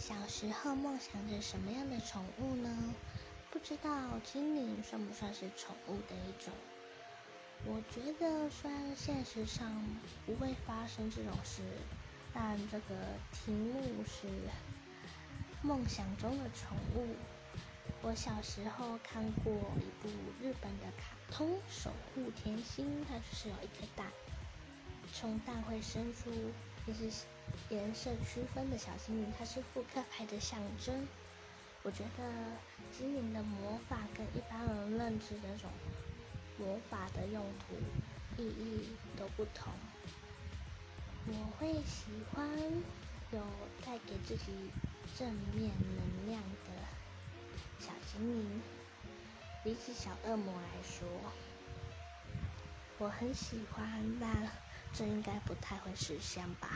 小时候梦想着什么样的宠物呢？不知道精灵算不算是宠物的一种？我觉得虽然现实上不会发生这种事，但这个题目是梦想中的宠物。我小时候看过一部日本的卡通《守护甜心》，它就是有一颗蛋，从蛋会生出是颜色区分的小精灵，它是复刻牌的象征。我觉得精灵的魔法跟一般人认知的那种魔法的用途、意义都不同。我会喜欢有带给自己正面能量的。小精灵，比起小恶魔来说，我很喜欢，但这应该不太会实现吧。